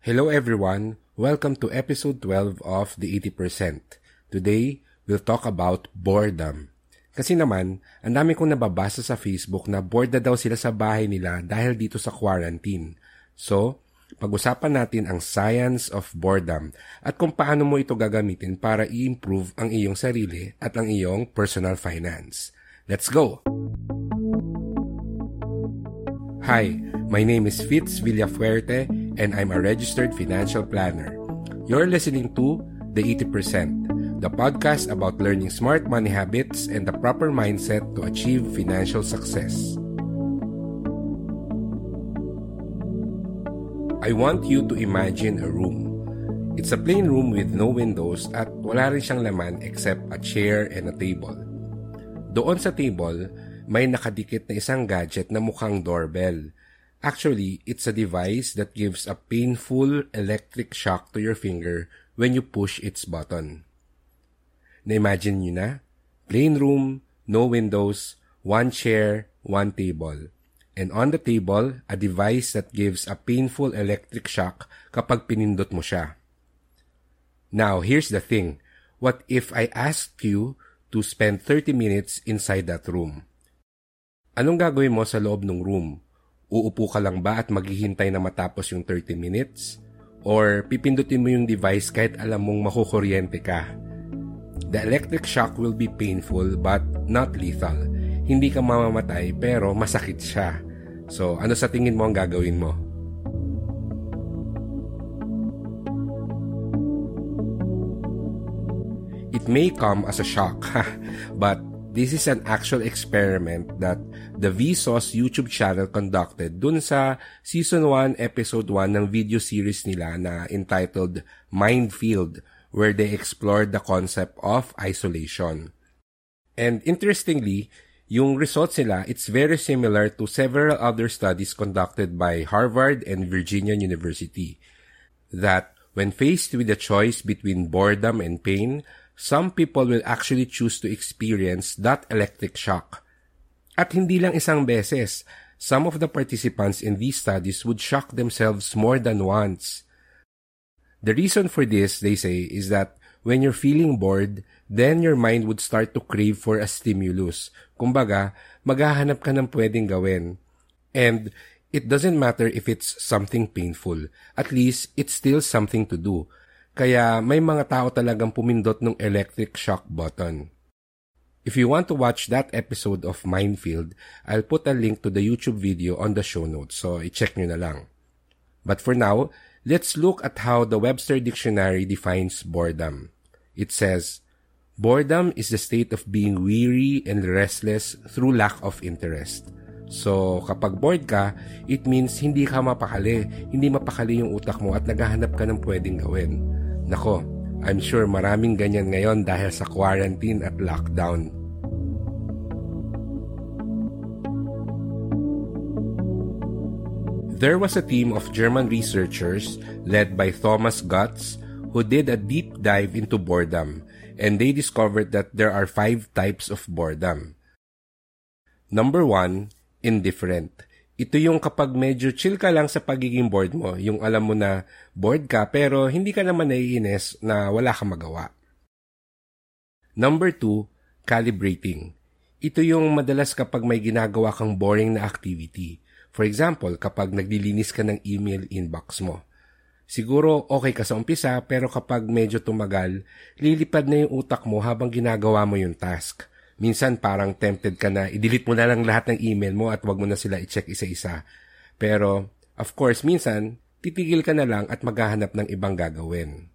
Hello everyone, welcome to episode 12 of The 80%. Today, we'll talk about boredom. Kasi naman, ang dami kong nababasa sa Facebook na bored na daw sila sa bahay nila dahil dito sa quarantine. So, pag-usapan natin ang science of boredom at kung paano mo ito gagamitin para i-improve ang iyong sarili at ang iyong personal finance. Let's go! Hi, my name is Fitz Villafuerte and I'm a registered financial planner. You're listening to The 80%, the podcast about learning smart money habits and the proper mindset to achieve financial success. I want you to imagine a room. It's a plain room with no windows at wala rin siyang laman except a chair and a table. Doon sa table, may nakadikit na isang gadget na mukhang doorbell. Actually, it's a device that gives a painful electric shock to your finger when you push its button. Na-imagine nyo na? Plain room, no windows, one chair, one table. And on the table, a device that gives a painful electric shock kapag pinindot mo siya. Now, here's the thing. What if I asked you to spend 30 minutes inside that room? Anong gagawin mo sa loob ng room? Uupo ka lang ba at maghihintay na matapos yung 30 minutes? Or pipindutin mo yung device kahit alam mong makukuryente ka? The electric shock will be painful but not lethal. Hindi ka mamamatay pero masakit siya. So, ano sa tingin mo ang gagawin mo? It may come as a shock, but This is an actual experiment that the Vsauce YouTube channel conducted dun sa Season 1, Episode 1 ng video series nila na entitled Mindfield where they explored the concept of isolation. And interestingly, yung results nila, it's very similar to several other studies conducted by Harvard and Virginia University. That when faced with a choice between boredom and pain, some people will actually choose to experience that electric shock. At hindi lang isang beses, some of the participants in these studies would shock themselves more than once. The reason for this, they say, is that when you're feeling bored, then your mind would start to crave for a stimulus. Kumbaga, maghahanap ka ng pwedeng gawin. And it doesn't matter if it's something painful. At least, it's still something to do. Kaya may mga tao talagang pumindot ng electric shock button. If you want to watch that episode of Minefield, I'll put a link to the YouTube video on the show notes, so i-check nyo na lang. But for now, let's look at how the Webster Dictionary defines boredom. It says, Boredom is the state of being weary and restless through lack of interest. So, kapag bored ka, it means hindi ka mapakali, hindi mapakali yung utak mo at naghahanap ka ng pwedeng gawin. Nako, I'm sure maraming ganyan ngayon dahil sa quarantine at lockdown. There was a team of German researchers led by Thomas Gutz who did a deep dive into boredom and they discovered that there are five types of boredom. Number one, indifferent. Ito yung kapag medyo chill ka lang sa pagiging bored mo, yung alam mo na bored ka pero hindi ka naman naiinis na wala kang magawa. Number two, calibrating. Ito yung madalas kapag may ginagawa kang boring na activity. For example, kapag naglilinis ka ng email inbox mo. Siguro okay ka sa umpisa pero kapag medyo tumagal, lilipad na yung utak mo habang ginagawa mo yung task minsan parang tempted ka na i-delete mo na lang lahat ng email mo at wag mo na sila i-check isa-isa. Pero, of course, minsan, titigil ka na lang at maghahanap ng ibang gagawin.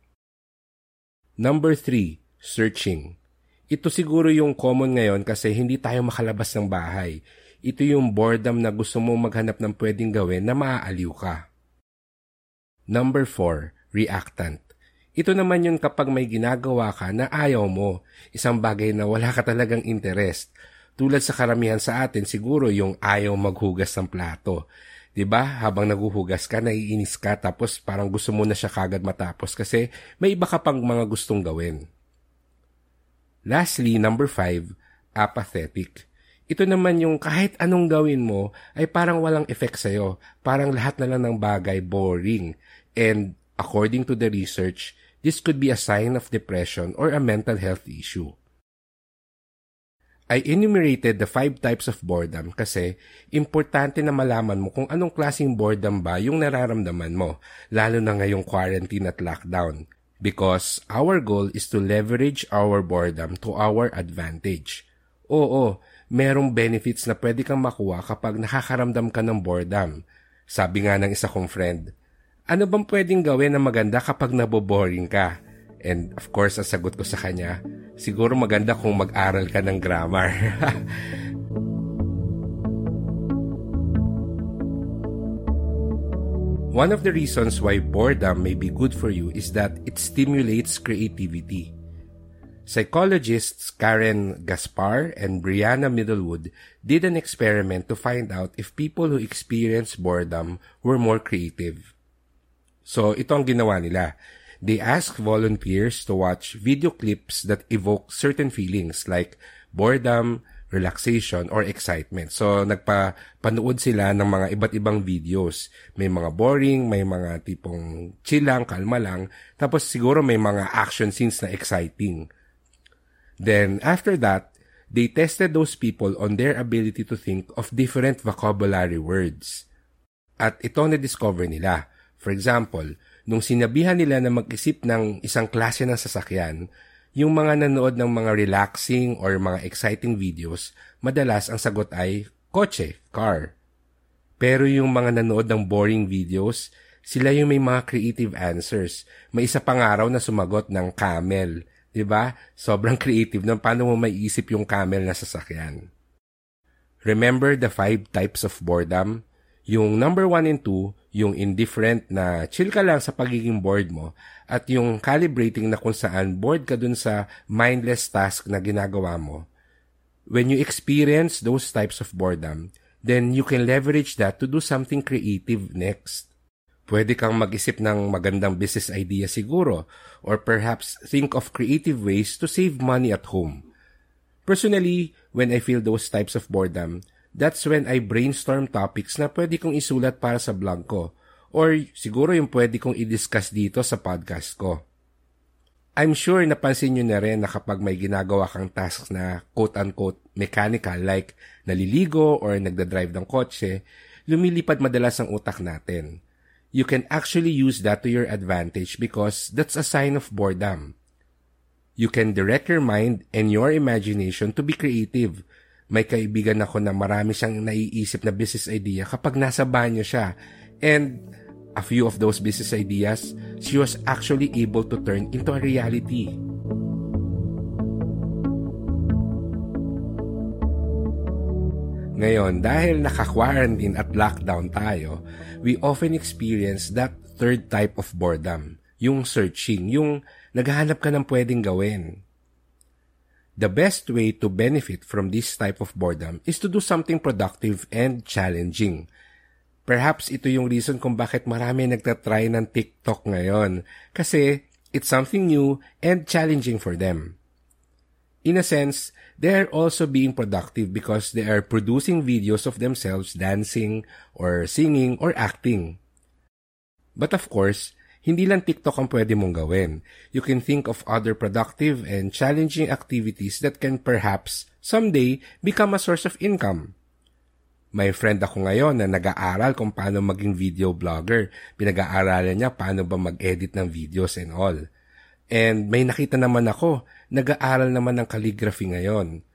Number 3, searching. Ito siguro yung common ngayon kasi hindi tayo makalabas ng bahay. Ito yung boredom na gusto mo maghanap ng pwedeng gawin na maaaliw ka. Number 4, reactant. Ito naman yun kapag may ginagawa ka na ayaw mo, isang bagay na wala ka talagang interest. Tulad sa karamihan sa atin, siguro yung ayaw maghugas ng plato. 'Di ba? Habang naguhugas ka, naiinis ka tapos parang gusto mo na siya kagad matapos kasi may iba ka pang mga gustong gawin. Lastly, number five, apathetic. Ito naman yung kahit anong gawin mo ay parang walang effect sa'yo. Parang lahat na lang ng bagay boring. And according to the research, this could be a sign of depression or a mental health issue. I enumerated the five types of boredom kasi importante na malaman mo kung anong klaseng boredom ba yung nararamdaman mo, lalo na ngayong quarantine at lockdown. Because our goal is to leverage our boredom to our advantage. Oo, merong benefits na pwede kang makuha kapag nakakaramdam ka ng boredom. Sabi nga ng isa kong friend, ano bang pwedeng gawin na maganda kapag naboboring ka? And of course, ang sagot ko sa kanya, siguro maganda kung mag-aral ka ng grammar. One of the reasons why boredom may be good for you is that it stimulates creativity. Psychologists Karen Gaspar and Brianna Middlewood did an experiment to find out if people who experience boredom were more creative. So, ito ang ginawa nila. They ask volunteers to watch video clips that evoke certain feelings like boredom, relaxation, or excitement. So, nagpa-panood sila ng mga iba't ibang videos. May mga boring, may mga tipong chill lang, kalma lang. Tapos siguro may mga action scenes na exciting. Then, after that, they tested those people on their ability to think of different vocabulary words. At ito na-discover nila. For example, nung sinabihan nila na mag-isip ng isang klase ng sasakyan, yung mga nanood ng mga relaxing or mga exciting videos, madalas ang sagot ay kotse, car. Pero yung mga nanood ng boring videos, sila yung may mga creative answers. May isa pang araw na sumagot ng camel. ba? Sobrang creative ng paano mo maiisip yung camel na sasakyan. Remember the five types of boredom? Yung number one and two, yung indifferent na chill ka lang sa pagiging bored mo at yung calibrating na kung saan bored ka dun sa mindless task na ginagawa mo. When you experience those types of boredom, then you can leverage that to do something creative next. Pwede kang mag-isip ng magandang business idea siguro or perhaps think of creative ways to save money at home. Personally, when I feel those types of boredom, that's when I brainstorm topics na pwede kong isulat para sa blog ko or siguro yung pwede kong i-discuss dito sa podcast ko. I'm sure napansin nyo na rin na kapag may ginagawa kang tasks na quote-unquote mechanical like naliligo or nagdadrive ng kotse, lumilipad madalas ang utak natin. You can actually use that to your advantage because that's a sign of boredom. You can direct your mind and your imagination to be creative may kaibigan ako na marami siyang naiisip na business idea kapag nasa banyo siya. And a few of those business ideas, she was actually able to turn into a reality. Ngayon, dahil naka-quarantine at lockdown tayo, we often experience that third type of boredom, yung searching, yung naghahanap ka ng pwedeng gawin. The best way to benefit from this type of boredom is to do something productive and challenging. Perhaps ito yung reason kung bakit marami nagtatry ng TikTok ngayon. Kasi it's something new and challenging for them. In a sense, they are also being productive because they are producing videos of themselves dancing or singing or acting. But of course, hindi lang TikTok ang pwede mong gawin. You can think of other productive and challenging activities that can perhaps someday become a source of income. May friend ako ngayon na nag-aaral kung paano maging video blogger. Pinag-aaralan niya paano ba mag-edit ng videos and all. And may nakita naman ako, nag-aaral naman ng calligraphy ngayon.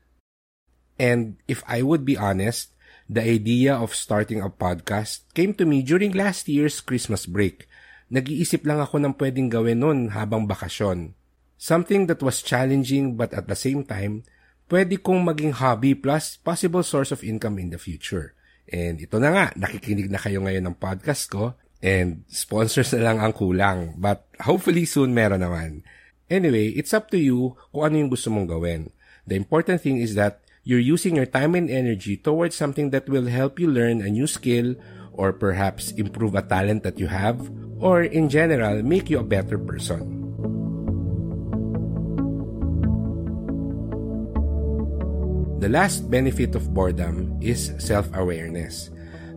And if I would be honest, the idea of starting a podcast came to me during last year's Christmas break nag-iisip lang ako ng pwedeng gawin nun habang bakasyon. Something that was challenging but at the same time, pwede kong maging hobby plus possible source of income in the future. And ito na nga, nakikinig na kayo ngayon ng podcast ko. And sponsors na lang ang kulang. But hopefully soon meron naman. Anyway, it's up to you kung ano yung gusto mong gawin. The important thing is that you're using your time and energy towards something that will help you learn a new skill or perhaps improve a talent that you have or in general make you a better person. The last benefit of boredom is self-awareness.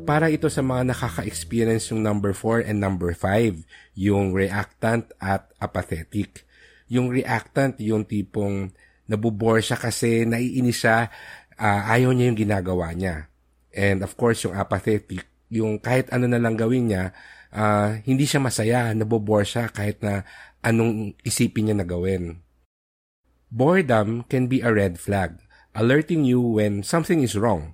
Para ito sa mga nakaka-experience yung number 4 and number 5, yung reactant at apathetic. Yung reactant, yung tipong nabubore siya kasi naiinis siya, uh, ayaw niya yung ginagawa niya. And of course, yung apathetic, yung kahit ano na lang gawin niya, uh, hindi siya masaya, nabobore siya kahit na anong isipin niya na gawin. Boredom can be a red flag alerting you when something is wrong.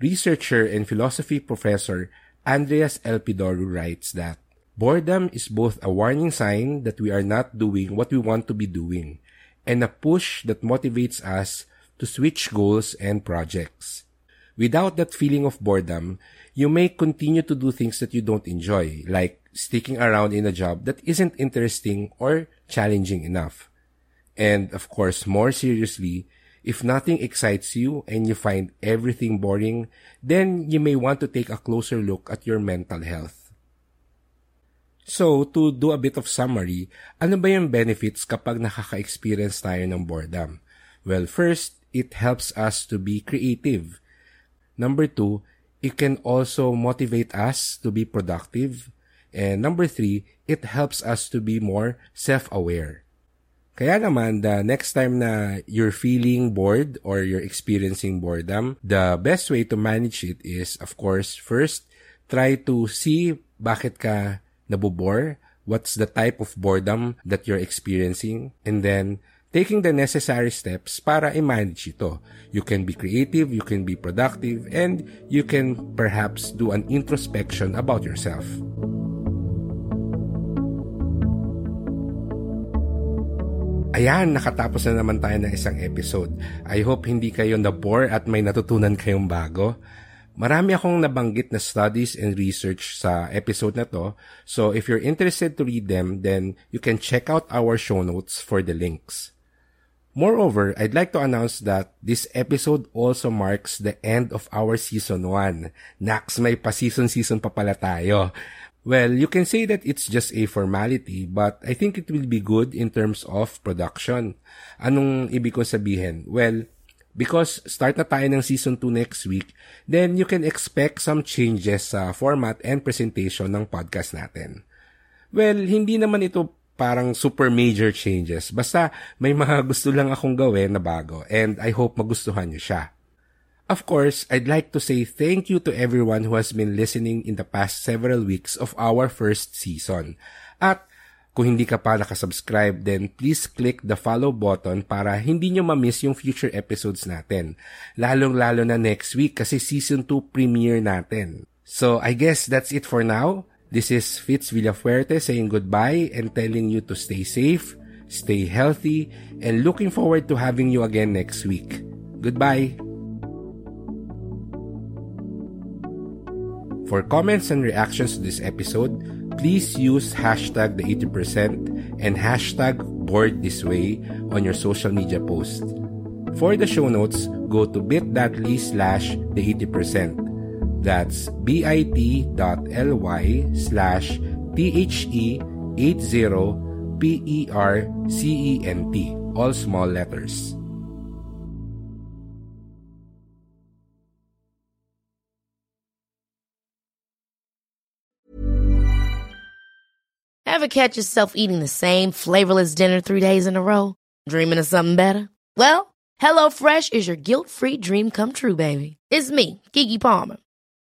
Researcher and philosophy professor Andreas Elpidoru writes that boredom is both a warning sign that we are not doing what we want to be doing and a push that motivates us to switch goals and projects. Without that feeling of boredom, you may continue to do things that you don't enjoy, like sticking around in a job that isn't interesting or challenging enough. And of course, more seriously, If nothing excites you and you find everything boring, then you may want to take a closer look at your mental health. So, to do a bit of summary, ano ba yung benefits kapag nakaka-experience tayo ng boredom? Well, first, it helps us to be creative. Number two, it can also motivate us to be productive. And number three, it helps us to be more self-aware. Kaya naman, the next time na you're feeling bored or you're experiencing boredom, the best way to manage it is, of course, first, try to see bakit ka nabobore, what's the type of boredom that you're experiencing, and then taking the necessary steps para i-manage ito. You can be creative, you can be productive, and you can perhaps do an introspection about yourself. Ayan, nakatapos na naman tayo ng isang episode. I hope hindi kayo na-bore at may natutunan kayong bago. Marami akong nabanggit na studies and research sa episode na to. So if you're interested to read them, then you can check out our show notes for the links. Moreover, I'd like to announce that this episode also marks the end of our season 1. Nax, may pa-season-season pa pala tayo. Well, you can say that it's just a formality, but I think it will be good in terms of production. Anong ibig kong sabihin? Well, because start na tayo ng season 2 next week, then you can expect some changes sa format and presentation ng podcast natin. Well, hindi naman ito parang super major changes. Basta may mga gusto lang akong gawin na bago and I hope magustuhan niyo siya. Of course, I'd like to say thank you to everyone who has been listening in the past several weeks of our first season. At kung hindi ka pa nakasubscribe, then please click the follow button para hindi nyo ma-miss yung future episodes natin. Lalong-lalo na next week kasi season 2 premiere natin. So, I guess that's it for now. This is Fitz Villafuerte saying goodbye and telling you to stay safe, stay healthy, and looking forward to having you again next week. Goodbye! For comments and reactions to this episode, please use hashtag the 80% and hashtag board this way on your social media posts. For the show notes, go to bit.ly slash the 80%. That's bit.ly slash The80PERCENT, all small letters. Ever catch yourself eating the same flavorless dinner three days in a row? Dreaming of something better? Well, HelloFresh is your guilt-free dream come true, baby. It's me, Kiki Palmer.